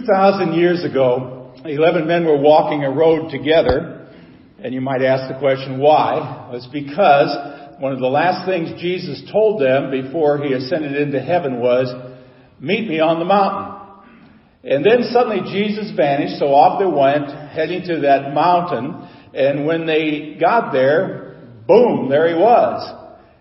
2,000 years ago, 11 men were walking a road together, and you might ask the question, why? Well, it's because one of the last things Jesus told them before he ascended into heaven was, meet me on the mountain. And then suddenly Jesus vanished, so off they went, heading to that mountain, and when they got there, boom, there he was.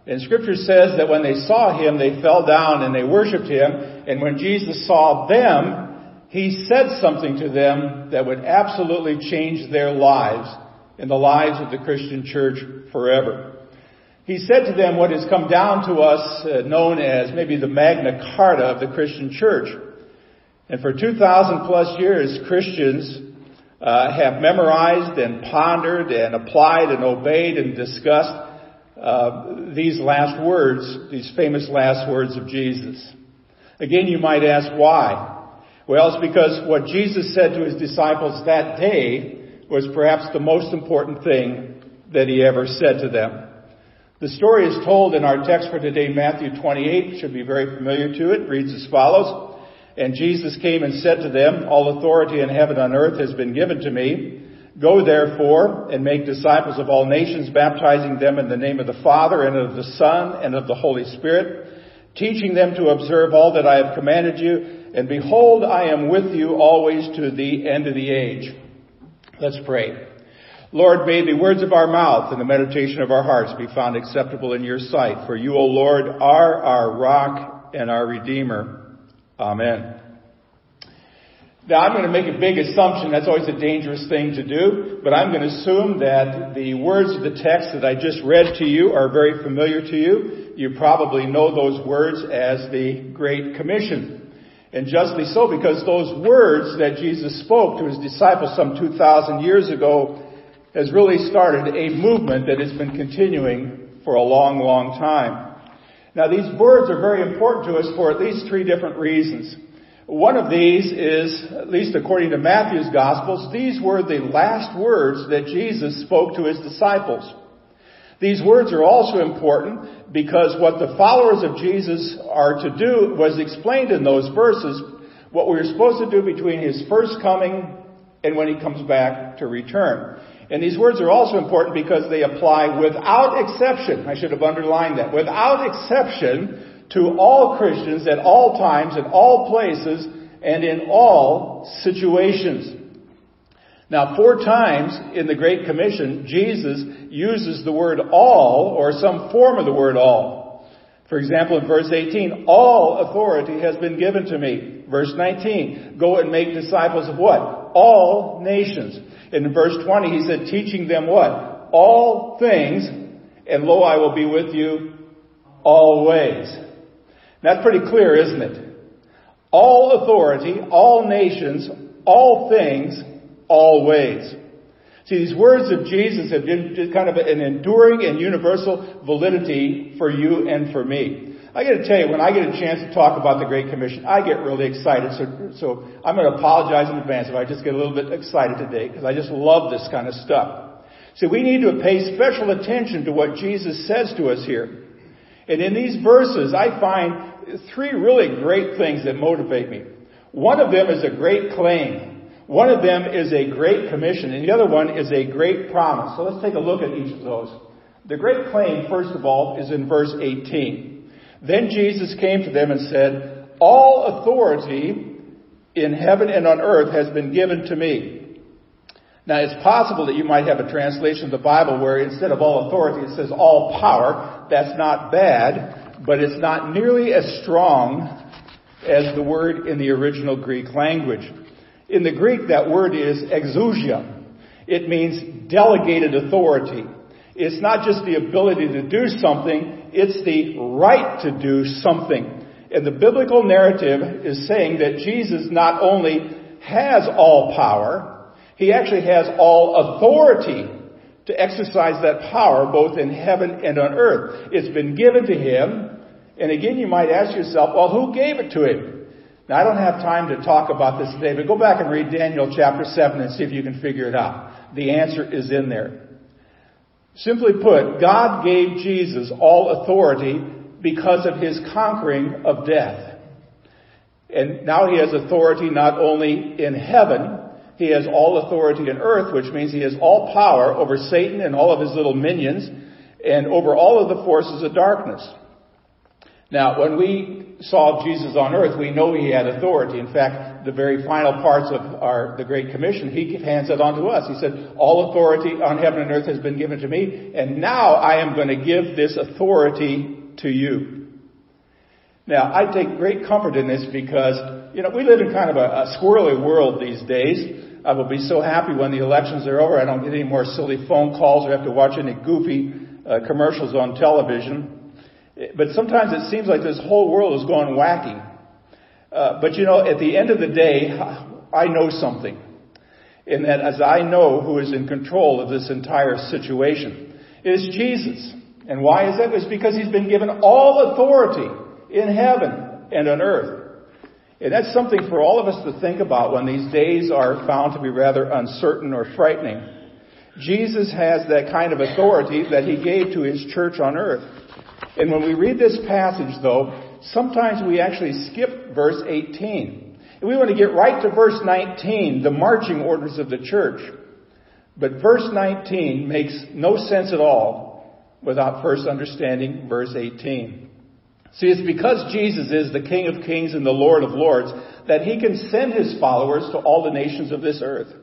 And scripture says that when they saw him, they fell down and they worshiped him, and when Jesus saw them, he said something to them that would absolutely change their lives and the lives of the Christian church forever. He said to them what has come down to us uh, known as maybe the Magna Carta of the Christian church. And for 2,000 plus years, Christians uh, have memorized and pondered and applied and obeyed and discussed uh, these last words, these famous last words of Jesus. Again, you might ask why. Well, it's because what Jesus said to his disciples that day was perhaps the most important thing that he ever said to them. The story is told in our text for today, Matthew 28, should be very familiar to it, reads as follows. And Jesus came and said to them, All authority in heaven and earth has been given to me. Go therefore and make disciples of all nations, baptizing them in the name of the Father and of the Son and of the Holy Spirit, teaching them to observe all that I have commanded you and behold, I am with you always to the end of the age. Let's pray. Lord, may the words of our mouth and the meditation of our hearts be found acceptable in your sight. For you, O Lord, are our rock and our redeemer. Amen. Now I'm going to make a big assumption. That's always a dangerous thing to do. But I'm going to assume that the words of the text that I just read to you are very familiar to you. You probably know those words as the Great Commission. And justly so, because those words that Jesus spoke to his disciples some 2,000 years ago has really started a movement that has been continuing for a long, long time. Now these words are very important to us for at least three different reasons. One of these is, at least according to Matthew's Gospels, these were the last words that Jesus spoke to his disciples. These words are also important because what the followers of Jesus are to do was explained in those verses, what we are supposed to do between his first coming and when he comes back to return. And these words are also important because they apply without exception. I should have underlined that. Without exception to all Christians at all times, in all places, and in all situations. Now, four times in the Great Commission, Jesus uses the word all or some form of the word all. For example, in verse 18, all authority has been given to me. Verse 19, go and make disciples of what? All nations. In verse 20, he said, teaching them what? All things, and lo, I will be with you always. That's pretty clear, isn't it? All authority, all nations, all things, always. See, these words of Jesus have been kind of an enduring and universal validity for you and for me. I gotta tell you, when I get a chance to talk about the Great Commission, I get really excited. So, so I'm gonna apologize in advance if I just get a little bit excited today, because I just love this kind of stuff. See, we need to pay special attention to what Jesus says to us here. And in these verses, I find three really great things that motivate me. One of them is a great claim. One of them is a great commission, and the other one is a great promise. So let's take a look at each of those. The great claim, first of all, is in verse 18. Then Jesus came to them and said, All authority in heaven and on earth has been given to me. Now it's possible that you might have a translation of the Bible where instead of all authority it says all power. That's not bad, but it's not nearly as strong as the word in the original Greek language. In the Greek, that word is exousia. It means delegated authority. It's not just the ability to do something, it's the right to do something. And the biblical narrative is saying that Jesus not only has all power, he actually has all authority to exercise that power both in heaven and on earth. It's been given to him. And again, you might ask yourself, well, who gave it to him? Now, I don't have time to talk about this today, but go back and read Daniel chapter 7 and see if you can figure it out. The answer is in there. Simply put, God gave Jesus all authority because of his conquering of death. And now he has authority not only in heaven, he has all authority in earth, which means he has all power over Satan and all of his little minions and over all of the forces of darkness. Now, when we saw Jesus on earth, we know he had authority. In fact, the very final parts of our, the Great Commission, he hands it on to us. He said, all authority on heaven and earth has been given to me, and now I am going to give this authority to you. Now, I take great comfort in this because, you know, we live in kind of a, a squirrely world these days. I will be so happy when the elections are over. I don't get any more silly phone calls or have to watch any goofy uh, commercials on television. But sometimes it seems like this whole world is going wacky. Uh, but you know, at the end of the day, I know something. In that as I know who is in control of this entire situation. It is Jesus. And why is that? It's because he's been given all authority in heaven and on earth. And that's something for all of us to think about when these days are found to be rather uncertain or frightening. Jesus has that kind of authority that he gave to his church on earth. And when we read this passage, though, sometimes we actually skip verse 18. And we want to get right to verse 19, the marching orders of the church. But verse 19 makes no sense at all without first understanding verse 18. See, it's because Jesus is the King of Kings and the Lord of Lords that he can send his followers to all the nations of this earth.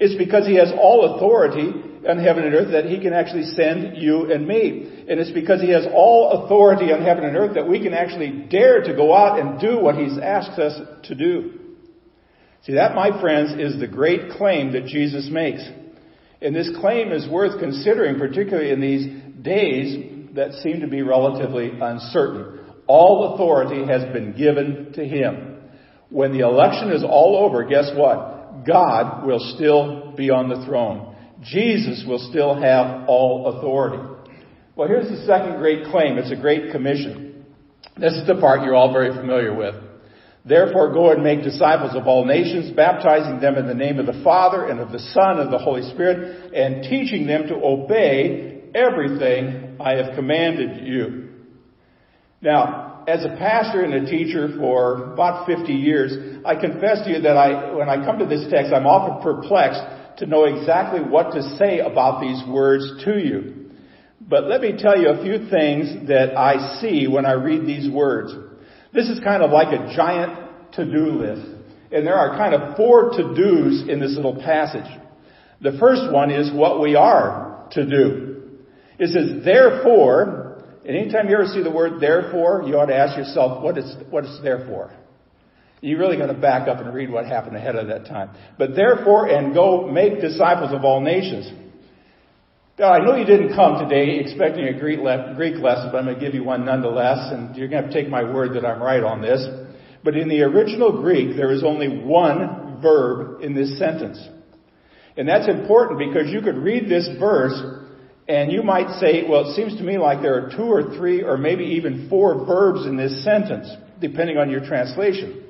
It's because he has all authority on heaven and earth that he can actually send you and me. And it's because he has all authority on heaven and earth that we can actually dare to go out and do what he's asked us to do. See, that, my friends, is the great claim that Jesus makes. And this claim is worth considering, particularly in these days that seem to be relatively uncertain. All authority has been given to him. When the election is all over, guess what? God will still be on the throne. Jesus will still have all authority. Well, here's the second great claim. It's a great commission. This is the part you're all very familiar with. Therefore, go and make disciples of all nations, baptizing them in the name of the Father and of the Son and of the Holy Spirit, and teaching them to obey everything I have commanded you. Now, as a pastor and a teacher for about 50 years, I confess to you that I, when I come to this text, I'm often perplexed to know exactly what to say about these words to you. But let me tell you a few things that I see when I read these words. This is kind of like a giant to-do list. And there are kind of four to-dos in this little passage. The first one is what we are to do. It says, therefore, and anytime you ever see the word therefore, you ought to ask yourself, what is, what is therefore? You really got to back up and read what happened ahead of that time. But therefore, and go make disciples of all nations. Now, I know you didn't come today expecting a Greek, le- Greek lesson, but I'm going to give you one nonetheless, and you're going to have to take my word that I'm right on this. But in the original Greek, there is only one verb in this sentence. And that's important because you could read this verse and you might say, well, it seems to me like there are two or three or maybe even four verbs in this sentence, depending on your translation.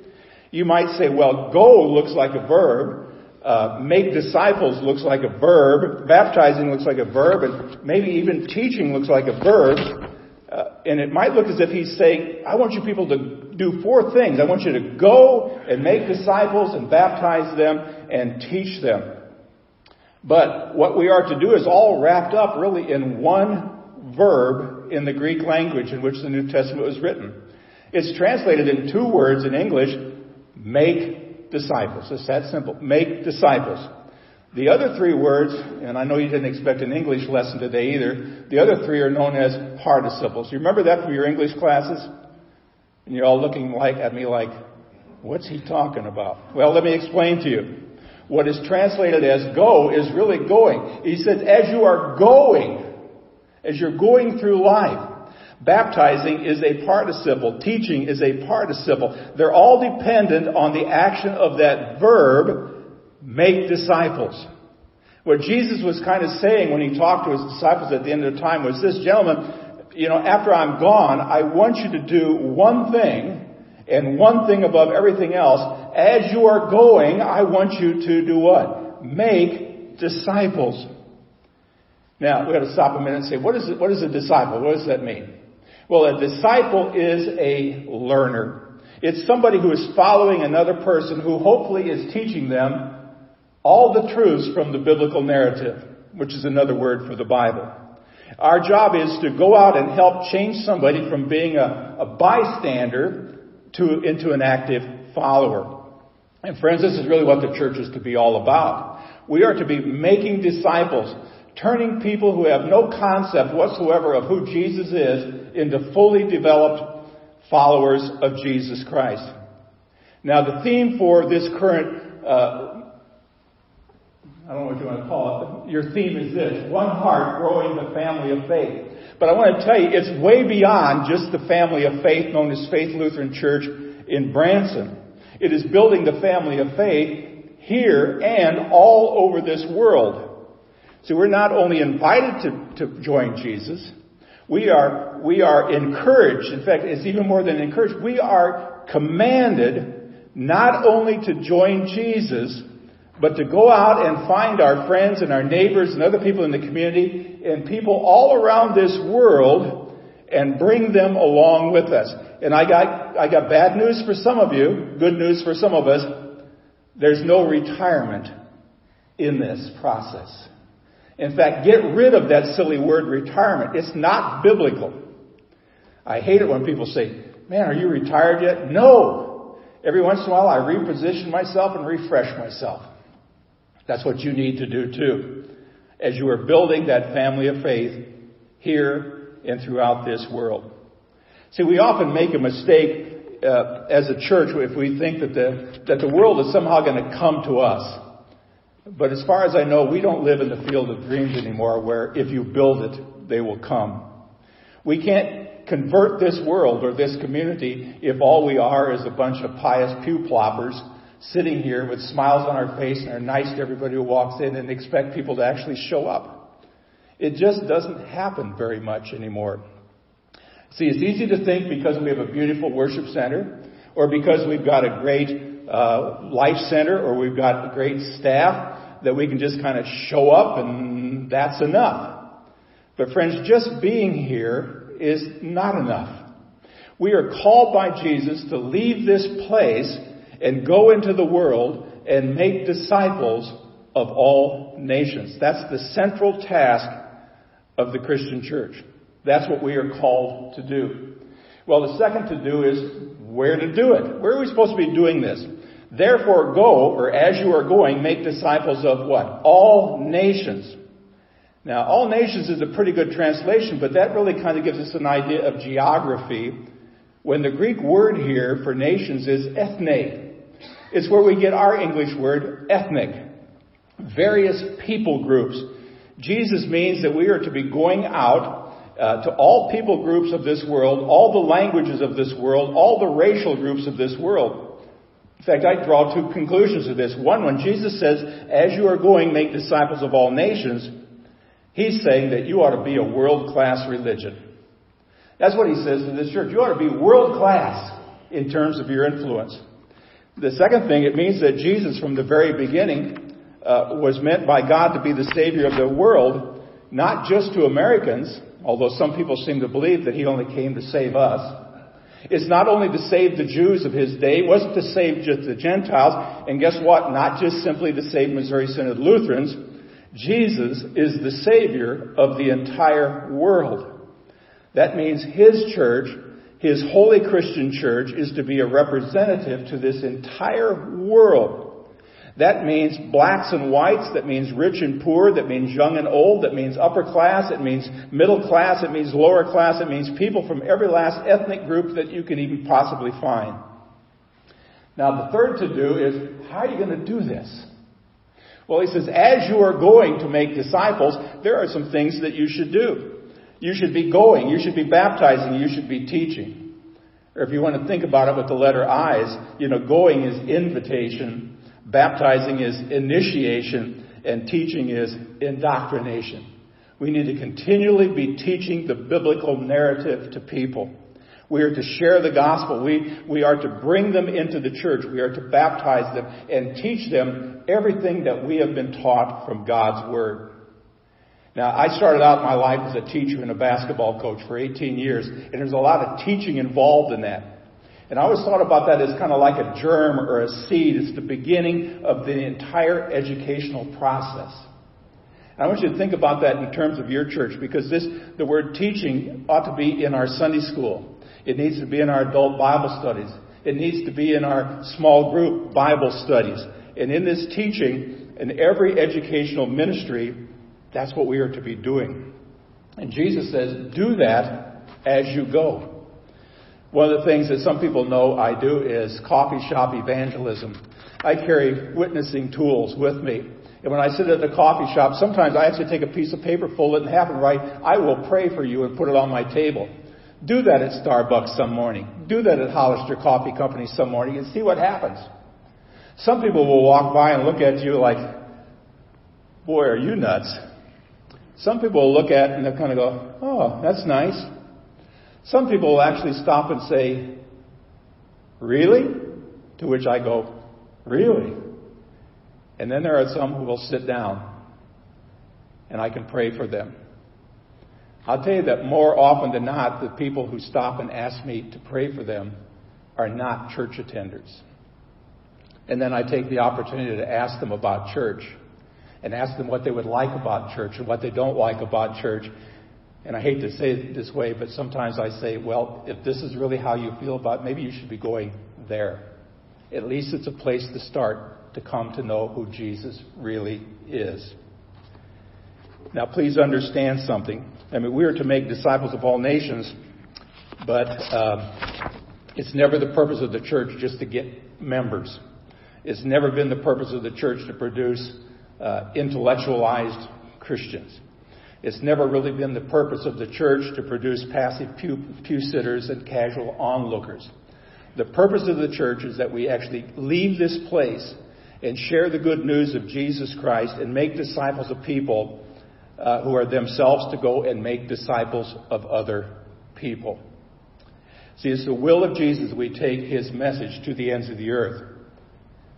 You might say, well, go looks like a verb. Uh, make disciples looks like a verb. Baptizing looks like a verb. And maybe even teaching looks like a verb. Uh, and it might look as if he's saying, I want you people to do four things. I want you to go and make disciples and baptize them and teach them. But what we are to do is all wrapped up really in one verb in the Greek language in which the New Testament was written. It's translated in two words in English, Make disciples. It's that simple. Make disciples. The other three words, and I know you didn't expect an English lesson today either, the other three are known as participles. You remember that from your English classes? And you're all looking like at me like, what's he talking about? Well, let me explain to you. What is translated as go is really going. He says, as you are going, as you're going through life, Baptizing is a participle. Teaching is a participle. They're all dependent on the action of that verb, make disciples. What Jesus was kind of saying when he talked to his disciples at the end of the time was this, gentlemen, you know, after I'm gone, I want you to do one thing and one thing above everything else. As you are going, I want you to do what? Make disciples. Now, we got to stop a minute and say, what is, what is a disciple? What does that mean? Well, a disciple is a learner. It's somebody who is following another person who hopefully is teaching them all the truths from the biblical narrative, which is another word for the Bible. Our job is to go out and help change somebody from being a, a bystander to, into an active follower. And friends, this is really what the church is to be all about. We are to be making disciples, turning people who have no concept whatsoever of who Jesus is into fully developed followers of Jesus Christ. Now the theme for this current, uh, I don't know what you want to call it, your theme is this, one heart growing the family of faith. But I want to tell you, it's way beyond just the family of faith known as Faith Lutheran Church in Branson. It is building the family of faith here and all over this world. So we're not only invited to, to join Jesus, we are, we are encouraged. In fact, it's even more than encouraged. We are commanded not only to join Jesus, but to go out and find our friends and our neighbors and other people in the community and people all around this world and bring them along with us. And I got, I got bad news for some of you, good news for some of us. There's no retirement in this process. In fact, get rid of that silly word retirement. It's not biblical. I hate it when people say, man, are you retired yet? No. Every once in a while I reposition myself and refresh myself. That's what you need to do too. As you are building that family of faith here and throughout this world. See, we often make a mistake uh, as a church if we think that the, that the world is somehow going to come to us. But as far as I know, we don't live in the field of dreams anymore where if you build it, they will come. We can't convert this world or this community if all we are is a bunch of pious pew ploppers sitting here with smiles on our face and are nice to everybody who walks in and expect people to actually show up. It just doesn't happen very much anymore. See, it's easy to think because we have a beautiful worship center or because we've got a great uh, life center or we've got a great staff that we can just kind of show up and that's enough. But friends, just being here is not enough. We are called by Jesus to leave this place and go into the world and make disciples of all nations. That's the central task of the Christian church. That's what we are called to do. Well, the second to do is where to do it. Where are we supposed to be doing this? Therefore go, or as you are going, make disciples of what? All nations. Now, all nations is a pretty good translation, but that really kind of gives us an idea of geography when the Greek word here for nations is ethne. It's where we get our English word ethnic. Various people groups. Jesus means that we are to be going out uh, to all people groups of this world, all the languages of this world, all the racial groups of this world. In fact, I draw two conclusions of this. One, when Jesus says, as you are going, make disciples of all nations, he's saying that you ought to be a world-class religion. That's what he says to this church. You ought to be world-class in terms of your influence. The second thing, it means that Jesus, from the very beginning, uh, was meant by God to be the Savior of the world, not just to Americans, although some people seem to believe that he only came to save us. It's not only to save the Jews of his day, it wasn't to save just the Gentiles, and guess what? Not just simply to save Missouri Synod Lutherans. Jesus is the Savior of the entire world. That means His church, His holy Christian church, is to be a representative to this entire world. That means blacks and whites, that means rich and poor, that means young and old, that means upper class, it means middle class, it means lower class, it means people from every last ethnic group that you can even possibly find. Now the third to do is, how are you going to do this? Well, he says, as you are going to make disciples, there are some things that you should do. You should be going, you should be baptizing, you should be teaching. Or if you want to think about it with the letter I's, you know, going is invitation, Baptizing is initiation and teaching is indoctrination. We need to continually be teaching the biblical narrative to people. We are to share the gospel. We, we are to bring them into the church. We are to baptize them and teach them everything that we have been taught from God's Word. Now, I started out my life as a teacher and a basketball coach for 18 years, and there's a lot of teaching involved in that. And I always thought about that as kind of like a germ or a seed. It's the beginning of the entire educational process. I want you to think about that in terms of your church because this, the word teaching ought to be in our Sunday school. It needs to be in our adult Bible studies. It needs to be in our small group Bible studies. And in this teaching, in every educational ministry, that's what we are to be doing. And Jesus says, do that as you go. One of the things that some people know I do is coffee shop evangelism. I carry witnessing tools with me. And when I sit at the coffee shop, sometimes I actually take a piece of paper, fold it in half, and write, I will pray for you, and put it on my table. Do that at Starbucks some morning. Do that at Hollister Coffee Company some morning and see what happens. Some people will walk by and look at you like, boy, are you nuts? Some people will look at and they'll kind of go, oh, that's nice. Some people will actually stop and say, really? To which I go, really? And then there are some who will sit down and I can pray for them. I'll tell you that more often than not, the people who stop and ask me to pray for them are not church attenders. And then I take the opportunity to ask them about church and ask them what they would like about church and what they don't like about church. And I hate to say it this way, but sometimes I say, well, if this is really how you feel about it, maybe you should be going there. At least it's a place to start to come to know who Jesus really is. Now, please understand something. I mean, we are to make disciples of all nations, but uh, it's never the purpose of the church just to get members. It's never been the purpose of the church to produce uh, intellectualized Christians. It's never really been the purpose of the church to produce passive pew, pew sitters and casual onlookers. The purpose of the church is that we actually leave this place and share the good news of Jesus Christ and make disciples of people uh, who are themselves to go and make disciples of other people. See, it's the will of Jesus we take his message to the ends of the earth.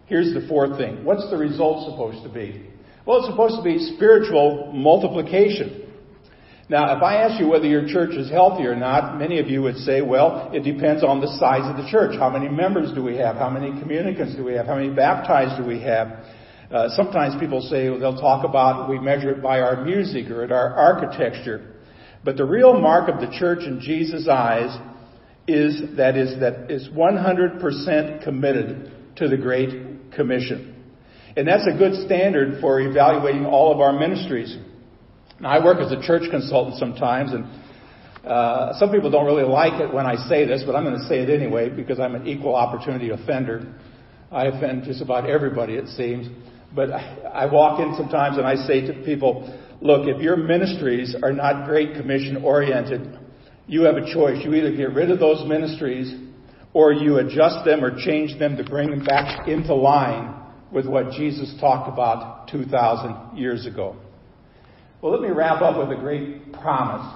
Here's the fourth thing. What's the result supposed to be? Well, it's supposed to be spiritual multiplication. Now, if I ask you whether your church is healthy or not, many of you would say, well, it depends on the size of the church. How many members do we have? How many communicants do we have? How many baptized do we have? Uh, sometimes people say well, they'll talk about we measure it by our music or at our architecture. But the real mark of the church in Jesus' eyes is that is that is 100% committed to the Great Commission. And that's a good standard for evaluating all of our ministries. Now, I work as a church consultant sometimes, and uh, some people don't really like it when I say this, but I'm going to say it anyway because I'm an equal opportunity offender. I offend just about everybody, it seems. But I, I walk in sometimes and I say to people, look, if your ministries are not Great Commission oriented, you have a choice. You either get rid of those ministries or you adjust them or change them to bring them back into line with what Jesus talked about 2,000 years ago. Well, let me wrap up with a great promise.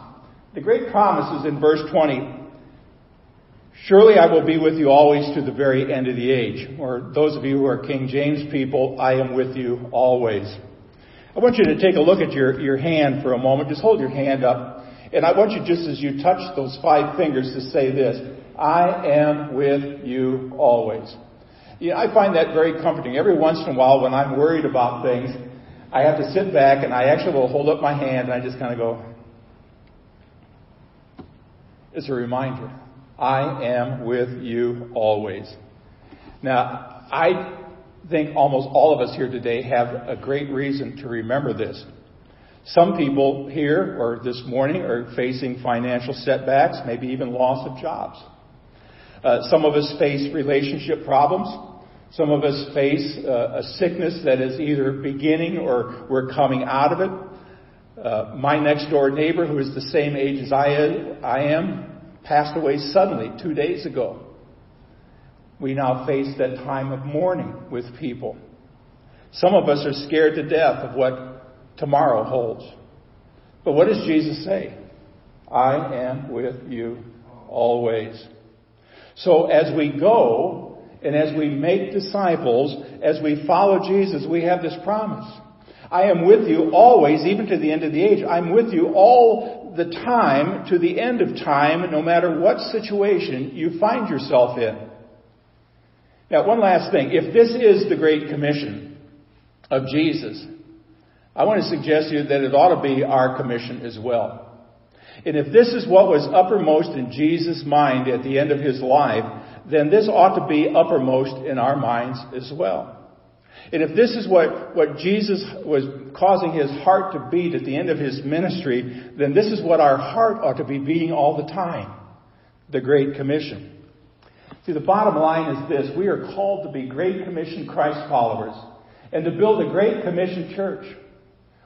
The great promise is in verse 20. Surely I will be with you always to the very end of the age. Or those of you who are King James people, I am with you always. I want you to take a look at your, your hand for a moment. Just hold your hand up. And I want you just as you touch those five fingers to say this. I am with you always. Yeah, I find that very comforting. Every once in a while when I'm worried about things, I have to sit back and I actually will hold up my hand and I just kind of go, it's a reminder. I am with you always. Now, I think almost all of us here today have a great reason to remember this. Some people here or this morning are facing financial setbacks, maybe even loss of jobs. Uh, some of us face relationship problems. Some of us face uh, a sickness that is either beginning or we're coming out of it. Uh, my next door neighbor, who is the same age as I, I am, passed away suddenly two days ago. We now face that time of mourning with people. Some of us are scared to death of what tomorrow holds. But what does Jesus say? I am with you always. So as we go, and as we make disciples, as we follow Jesus, we have this promise. I am with you always, even to the end of the age. I'm with you all the time to the end of time, no matter what situation you find yourself in. Now, one last thing. If this is the Great Commission of Jesus, I want to suggest to you that it ought to be our commission as well. And if this is what was uppermost in Jesus' mind at the end of his life, then this ought to be uppermost in our minds as well. And if this is what, what Jesus was causing his heart to beat at the end of his ministry, then this is what our heart ought to be beating all the time. The Great Commission. See, the bottom line is this. We are called to be Great Commission Christ followers and to build a Great Commission church.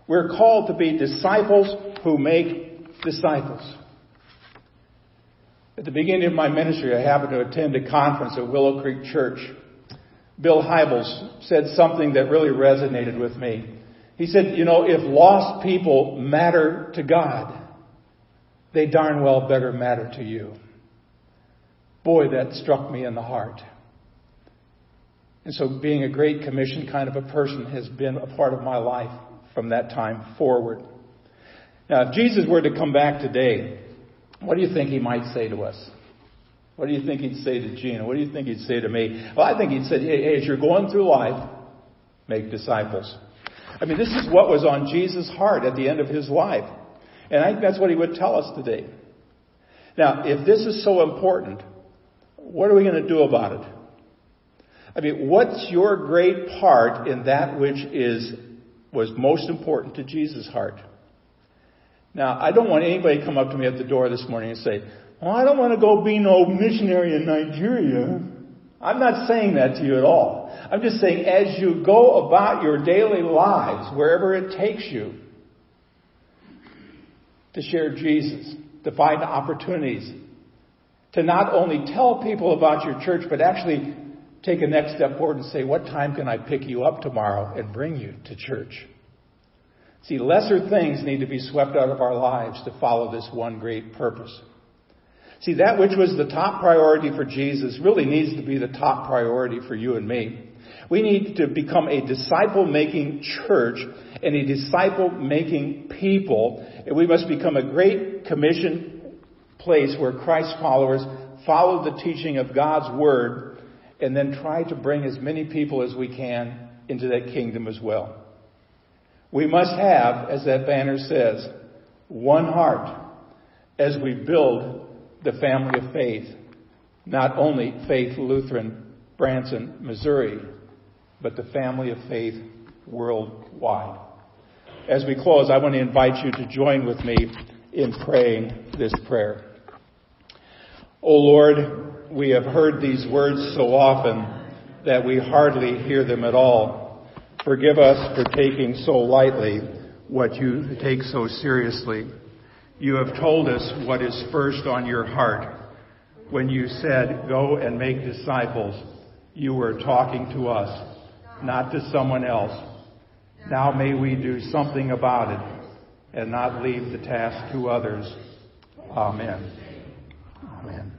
We're called to be disciples who make disciples. At the beginning of my ministry, I happened to attend a conference at Willow Creek Church. Bill Hybels said something that really resonated with me. He said, you know, if lost people matter to God, they darn well better matter to you. Boy, that struck me in the heart. And so being a Great Commission kind of a person has been a part of my life from that time forward. Now, if Jesus were to come back today, what do you think he might say to us? What do you think he'd say to Gina? What do you think he'd say to me? Well, I think he'd say, hey, as you're going through life, make disciples. I mean, this is what was on Jesus' heart at the end of his life. And I think that's what he would tell us today. Now, if this is so important, what are we going to do about it? I mean, what's your great part in that which is, was most important to Jesus' heart? Now, I don't want anybody to come up to me at the door this morning and say, well, I don't want to go be no missionary in Nigeria. I'm not saying that to you at all. I'm just saying as you go about your daily lives, wherever it takes you, to share Jesus, to find opportunities, to not only tell people about your church, but actually take a next step forward and say, what time can I pick you up tomorrow and bring you to church? See, lesser things need to be swept out of our lives to follow this one great purpose. See, that which was the top priority for Jesus really needs to be the top priority for you and me. We need to become a disciple making church and a disciple making people. And we must become a great commission place where Christ followers follow the teaching of God's Word and then try to bring as many people as we can into that kingdom as well. We must have, as that banner says, one heart as we build the family of faith. Not only Faith Lutheran, Branson, Missouri, but the family of faith worldwide. As we close, I want to invite you to join with me in praying this prayer. O oh Lord, we have heard these words so often that we hardly hear them at all. Forgive us for taking so lightly what you take so seriously. You have told us what is first on your heart. When you said, go and make disciples, you were talking to us, not to someone else. Now may we do something about it and not leave the task to others. Amen. Amen.